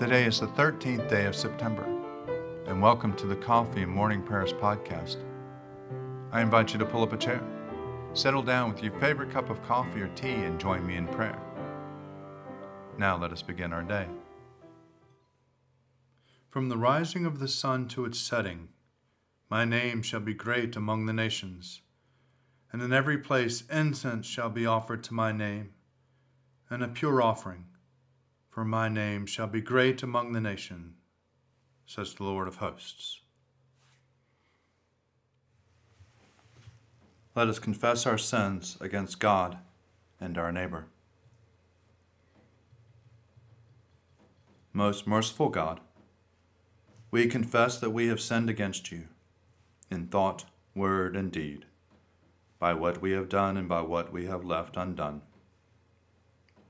Today is the 13th day of September, and welcome to the Coffee and Morning Prayers podcast. I invite you to pull up a chair, settle down with your favorite cup of coffee or tea, and join me in prayer. Now let us begin our day. From the rising of the sun to its setting, my name shall be great among the nations, and in every place incense shall be offered to my name, and a pure offering for my name shall be great among the nation, says the Lord of hosts. Let us confess our sins against God and our neighbor. Most merciful God, we confess that we have sinned against you in thought, word, and deed, by what we have done and by what we have left undone.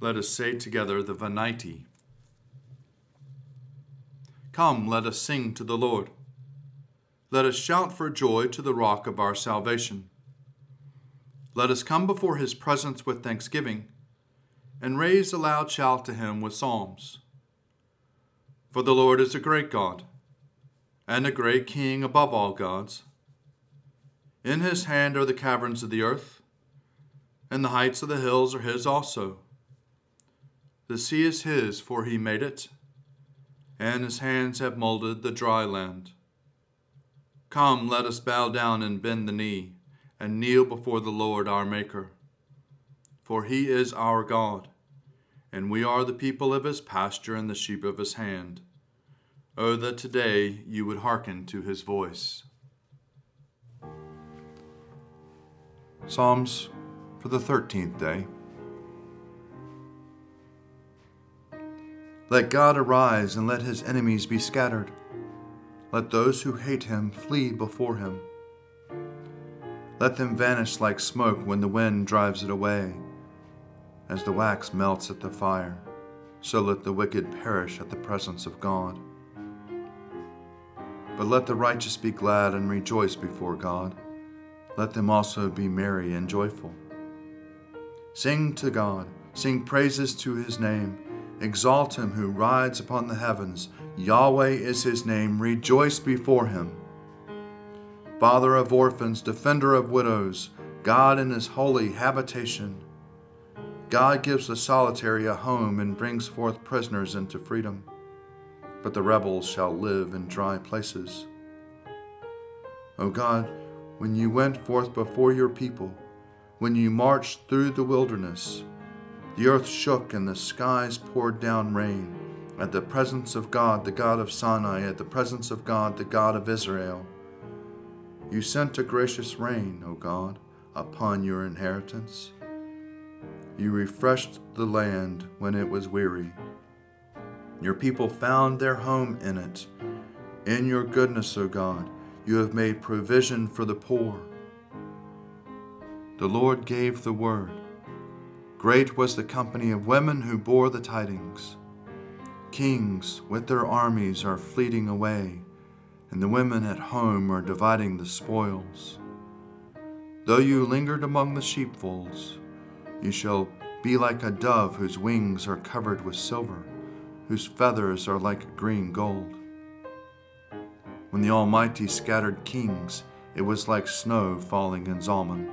Let us say together the Venite. Come, let us sing to the Lord. Let us shout for joy to the rock of our salvation. Let us come before his presence with thanksgiving and raise a loud shout to him with psalms. For the Lord is a great God and a great King above all gods. In his hand are the caverns of the earth, and the heights of the hills are his also. The sea is his, for he made it, and his hands have molded the dry land. Come, let us bow down and bend the knee, and kneel before the Lord our Maker. For he is our God, and we are the people of his pasture and the sheep of his hand. Oh, that today you would hearken to his voice. Psalms for the 13th day. Let God arise and let his enemies be scattered. Let those who hate him flee before him. Let them vanish like smoke when the wind drives it away. As the wax melts at the fire, so let the wicked perish at the presence of God. But let the righteous be glad and rejoice before God. Let them also be merry and joyful. Sing to God, sing praises to his name Exalt him who rides upon the heavens. Yahweh is his name. Rejoice before him. Father of orphans, defender of widows, God in his holy habitation. God gives the solitary a home and brings forth prisoners into freedom. But the rebels shall live in dry places. O God, when you went forth before your people, when you marched through the wilderness, the earth shook and the skies poured down rain. At the presence of God, the God of Sinai, at the presence of God, the God of Israel. You sent a gracious rain, O God, upon your inheritance. You refreshed the land when it was weary. Your people found their home in it. In your goodness, O God, you have made provision for the poor. The Lord gave the word Great was the company of women who bore the tidings. Kings with their armies are fleeting away, and the women at home are dividing the spoils. Though you lingered among the sheepfolds, you shall be like a dove whose wings are covered with silver, whose feathers are like green gold. When the Almighty scattered kings, it was like snow falling in Zalmon.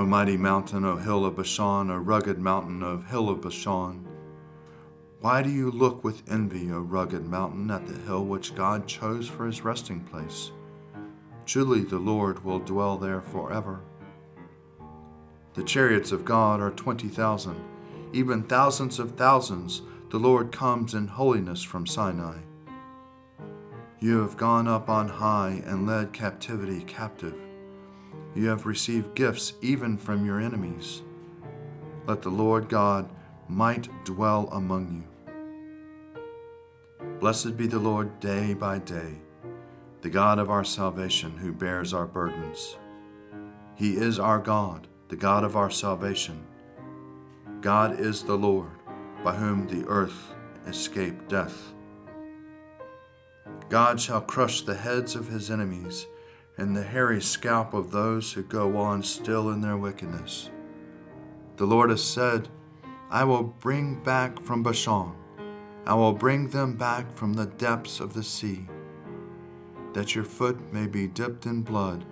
O mighty mountain, O hill of Bashan, O rugged mountain, O hill of Bashan. Why do you look with envy, O rugged mountain, at the hill which God chose for his resting place? Truly the Lord will dwell there forever. The chariots of God are twenty thousand, even thousands of thousands. The Lord comes in holiness from Sinai. You have gone up on high and led captivity captive. You have received gifts even from your enemies. Let the Lord God might dwell among you. Blessed be the Lord day by day, the God of our salvation who bears our burdens. He is our God, the God of our salvation. God is the Lord, by whom the earth escaped death. God shall crush the heads of his enemies and the hairy scalp of those who go on still in their wickedness. The Lord has said, I will bring back from Bashan I will bring them back from the depths of the sea, that your foot may be dipped in blood,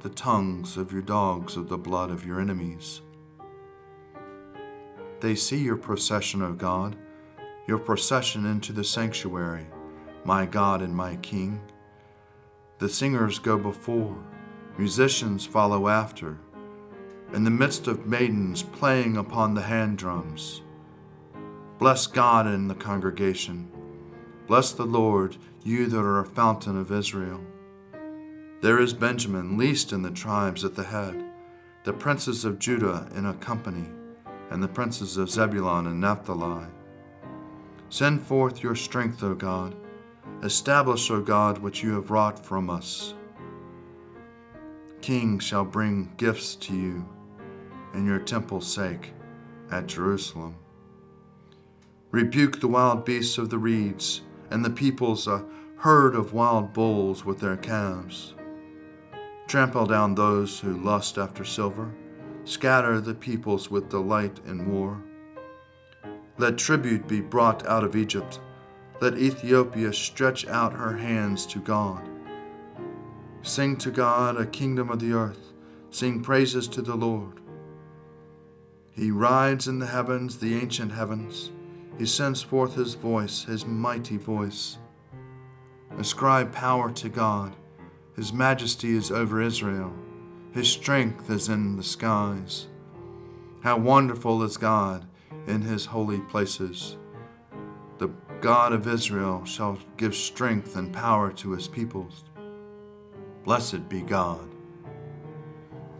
the tongues of your dogs of the blood of your enemies. They see your procession, O God, your procession into the sanctuary, my God and my King. The singers go before, musicians follow after, in the midst of maidens playing upon the hand drums. Bless God in the congregation. Bless the Lord, you that are a fountain of Israel. There is Benjamin, least in the tribes, at the head, the princes of Judah in a company, and the princes of Zebulun and Naphtali. Send forth your strength, O God. Establish, O God, what you have wrought from us. Kings shall bring gifts to you in your temple's sake at Jerusalem. Rebuke the wild beasts of the reeds, and the peoples a herd of wild bulls with their calves. Trample down those who lust after silver, scatter the peoples with delight in war. Let tribute be brought out of Egypt. Let Ethiopia stretch out her hands to God. Sing to God, a kingdom of the earth. Sing praises to the Lord. He rides in the heavens, the ancient heavens. He sends forth his voice, his mighty voice. Ascribe power to God. His majesty is over Israel. His strength is in the skies. How wonderful is God in his holy places. The God of Israel shall give strength and power to his peoples. Blessed be God.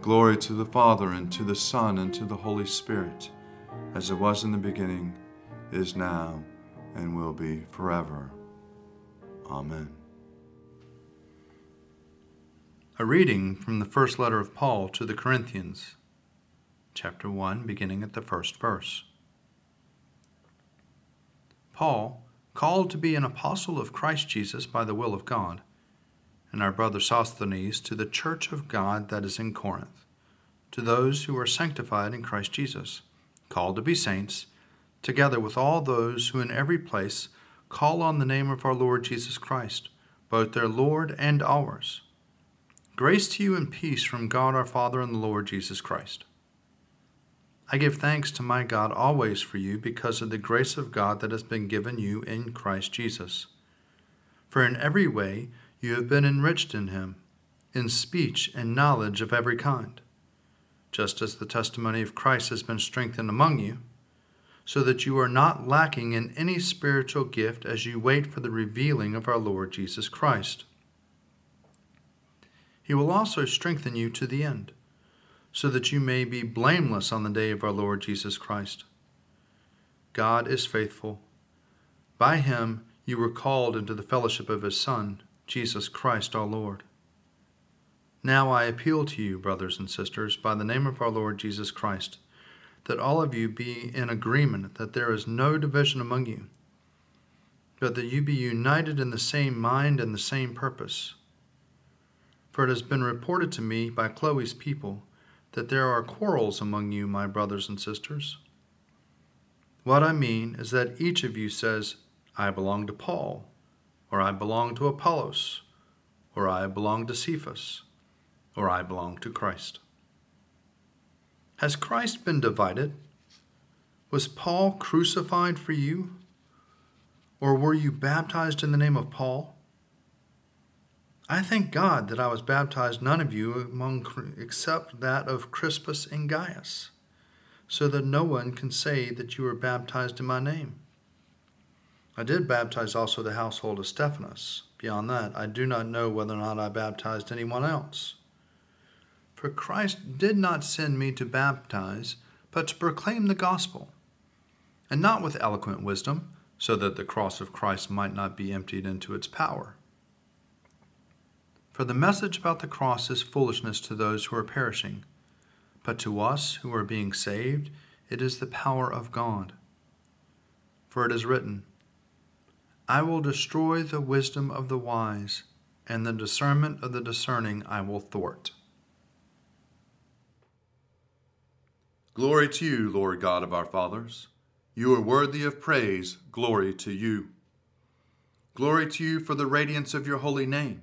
Glory to the Father, and to the Son, and to the Holy Spirit, as it was in the beginning is now, and will be forever. Amen. A reading from the first letter of Paul to the Corinthians, chapter 1, beginning at the first verse. Paul, called to be an apostle of Christ Jesus by the will of God, and our brother Sosthenes to the church of God that is in Corinth, to those who are sanctified in Christ Jesus, called to be saints, together with all those who in every place call on the name of our Lord Jesus Christ, both their Lord and ours. Grace to you and peace from God our Father and the Lord Jesus Christ. I give thanks to my God always for you because of the grace of God that has been given you in Christ Jesus. For in every way you have been enriched in him, in speech and knowledge of every kind, just as the testimony of Christ has been strengthened among you so that you are not lacking in any spiritual gift as you wait for the revealing of our Lord Jesus Christ. He will also strengthen you to the end, so that you may be blameless on the day of our Lord Jesus Christ. God is faithful. By him you were called into the fellowship of his Son, Jesus Christ our Lord. Now I appeal to you, brothers and sisters, by the name of our Lord Jesus Christ that all of you be in agreement, that there is no division among you, but that you be united in the same mind and the same purpose. For it has been reported to me by Chloe's people that there are quarrels among you, my brothers and sisters. What I mean is that each of you says, I belong to Paul, or I belong to Apollos, or I belong to Cephas, or I belong to Christ. Has Christ been divided? Was Paul crucified for you? Or were you baptized in the name of Paul? I thank God that I was baptized none of you among except that of Crispus and Gaius, so that no one can say that you were baptized in my name. I did baptize also the household of Stephanas. Beyond that, I do not know whether or not I baptized anyone else. For Christ did not send me to baptize, but to proclaim the gospel, and not with eloquent wisdom, so that the cross of Christ might not be emptied into its power. For the message about the cross is foolishness to those who are perishing, but to us who are being saved, it is the power of God. For it is written, I will destroy the wisdom of the wise, and the discernment of the discerning I will thwart. Glory to you, Lord God of our fathers. You are worthy of praise. Glory to you. Glory to you for the radiance of your holy name.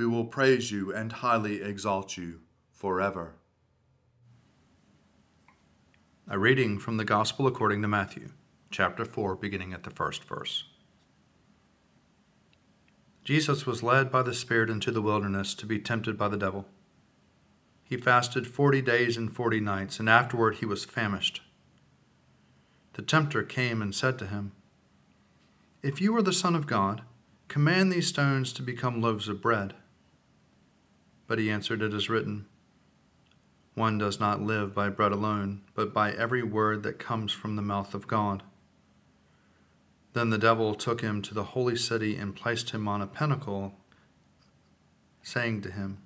We will praise you and highly exalt you forever. A reading from the Gospel according to Matthew, chapter 4, beginning at the first verse. Jesus was led by the Spirit into the wilderness to be tempted by the devil. He fasted forty days and forty nights, and afterward he was famished. The tempter came and said to him, If you are the Son of God, command these stones to become loaves of bread. But he answered, It is written, One does not live by bread alone, but by every word that comes from the mouth of God. Then the devil took him to the holy city and placed him on a pinnacle, saying to him,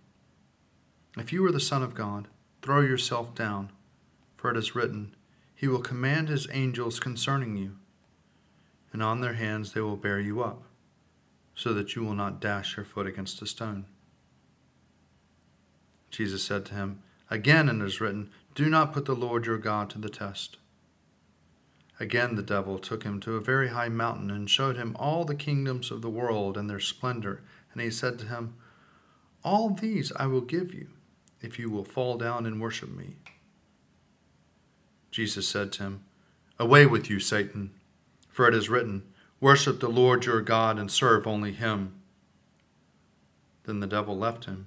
If you are the Son of God, throw yourself down, for it is written, He will command His angels concerning you, and on their hands they will bear you up, so that you will not dash your foot against a stone. Jesus said to him, Again it is written, Do not put the Lord your God to the test. Again the devil took him to a very high mountain and showed him all the kingdoms of the world and their splendor. And he said to him, All these I will give you, if you will fall down and worship me. Jesus said to him, Away with you, Satan, for it is written, Worship the Lord your God and serve only him. Then the devil left him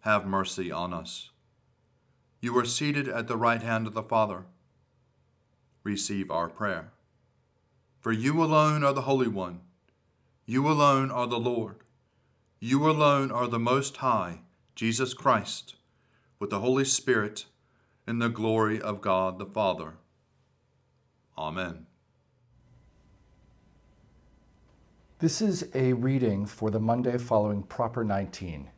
have mercy on us. You are seated at the right hand of the Father. Receive our prayer. For you alone are the Holy One. You alone are the Lord. You alone are the Most High, Jesus Christ, with the Holy Spirit, in the glory of God the Father. Amen. This is a reading for the Monday following Proper 19.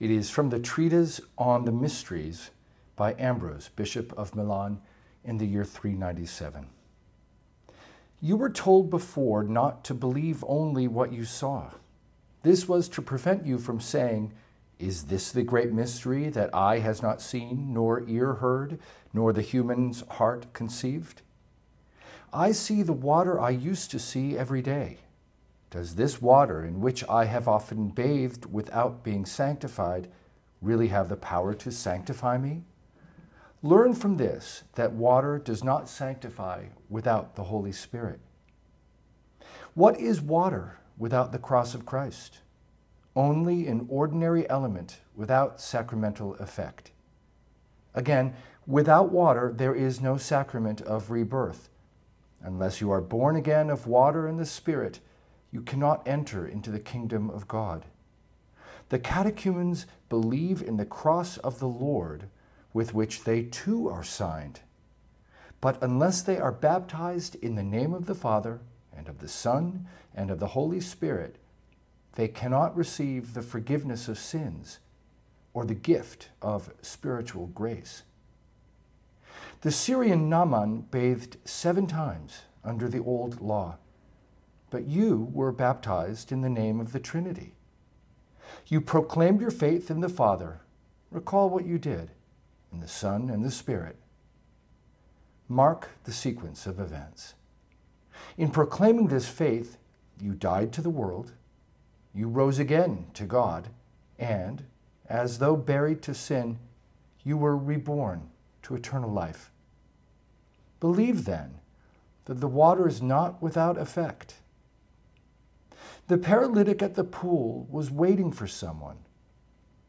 It is from the Treatise on the Mysteries by Ambrose, Bishop of Milan, in the year 397. You were told before not to believe only what you saw. This was to prevent you from saying, Is this the great mystery that eye has not seen, nor ear heard, nor the human's heart conceived? I see the water I used to see every day does this water, in which I have often bathed without being sanctified, really have the power to sanctify me? Learn from this that water does not sanctify without the Holy Spirit. What is water without the cross of Christ? Only an ordinary element without sacramental effect. Again, without water, there is no sacrament of rebirth. Unless you are born again of water and the Spirit, you cannot enter into the kingdom of God. The catechumens believe in the cross of the Lord, with which they too are signed. But unless they are baptized in the name of the Father, and of the Son, and of the Holy Spirit, they cannot receive the forgiveness of sins or the gift of spiritual grace. The Syrian Naaman bathed seven times under the old law, but you were baptized in the name of the Trinity. You proclaimed your faith in the Father. Recall what you did in the Son and the Spirit. Mark the sequence of events. In proclaiming this faith, you died to the world, you rose again to God, and, as though buried to sin, you were reborn to eternal life. Believe then that the water is not without effect. The paralytic at the pool was waiting for someone.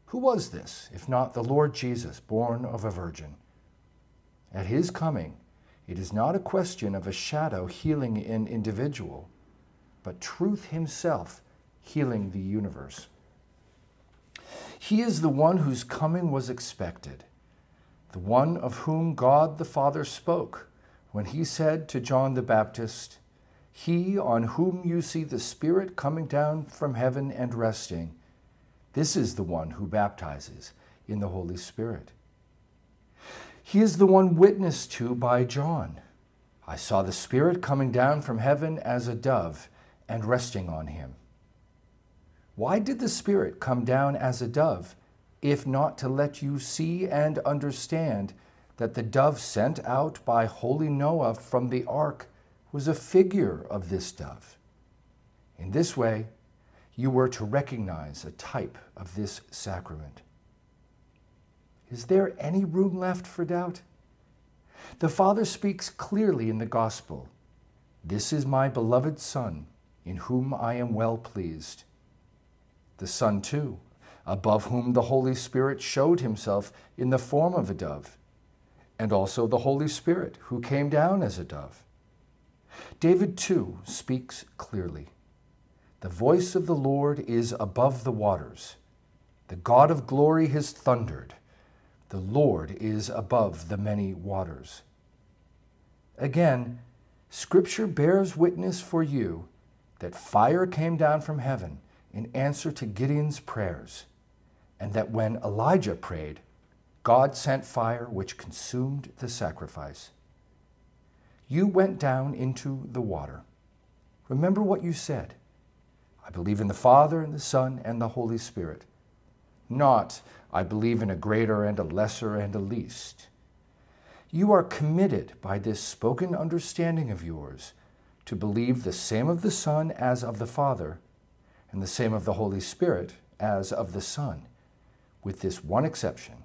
Who was this, if not the Lord Jesus, born of a virgin? At his coming, it is not a question of a shadow healing an individual, but truth himself healing the universe. He is the one whose coming was expected, the one of whom God the Father spoke when he said to John the Baptist, He on whom you see the Spirit coming down from heaven and resting, this is the one who baptizes in the Holy Spirit. He is the one witnessed to by John. I saw the Spirit coming down from heaven as a dove and resting on him. Why did the Spirit come down as a dove, if not to let you see and understand that the dove sent out by holy Noah from the ark was a figure of this dove? In this way, you were to recognize a type of this sacrament. Is there any room left for doubt? The Father speaks clearly in the Gospel This is my beloved Son, in whom I am well pleased the Son too, above whom the Holy Spirit showed himself in the form of a dove, and also the Holy Spirit, who came down as a dove. David too speaks clearly. The voice of the Lord is above the waters. The God of glory has thundered. The Lord is above the many waters. Again, Scripture bears witness for you that fire came down from heaven in answer to Gideon's prayers, and that when Elijah prayed, God sent fire which consumed the sacrifice. You went down into the water. Remember what you said. I believe in the Father, and the Son, and the Holy Spirit. Not, I believe in a greater and a lesser and a least. You are committed by this spoken understanding of yours to believe the same of the Son as of the Father and the same of the Holy Spirit as of the Son. With this one exception,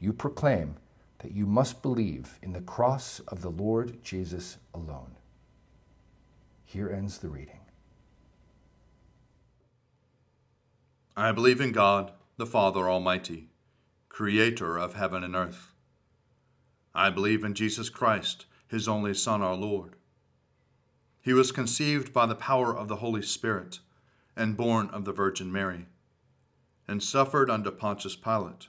you proclaim that you must believe in the cross of the Lord Jesus alone. Here ends the reading. I believe in God, the Father Almighty, creator of heaven and earth. I believe in Jesus Christ, his only Son, our Lord. He was conceived by the power of the Holy Spirit and born of the Virgin Mary, and suffered under Pontius Pilate,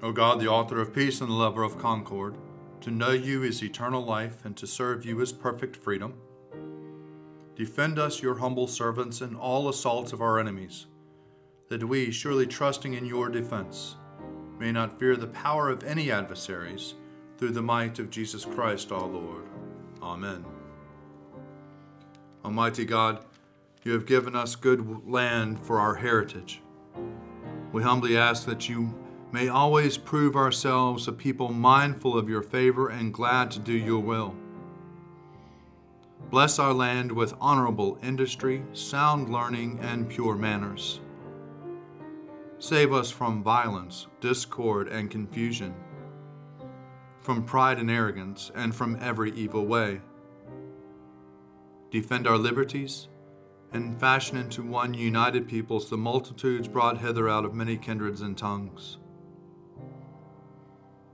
O God, the author of peace and the lover of concord, to know you is eternal life, and to serve you is perfect freedom. Defend us, your humble servants, in all assaults of our enemies, that we, surely trusting in your defense, may not fear the power of any adversaries, through the might of Jesus Christ our Lord. Amen. Almighty God, you have given us good land for our heritage. We humbly ask that you may always prove ourselves a people mindful of your favor and glad to do your will. Bless our land with honorable industry, sound learning, and pure manners. Save us from violence, discord, and confusion, from pride and arrogance, and from every evil way. Defend our liberties, and fashion into one united peoples the multitudes brought hither out of many kindreds and tongues.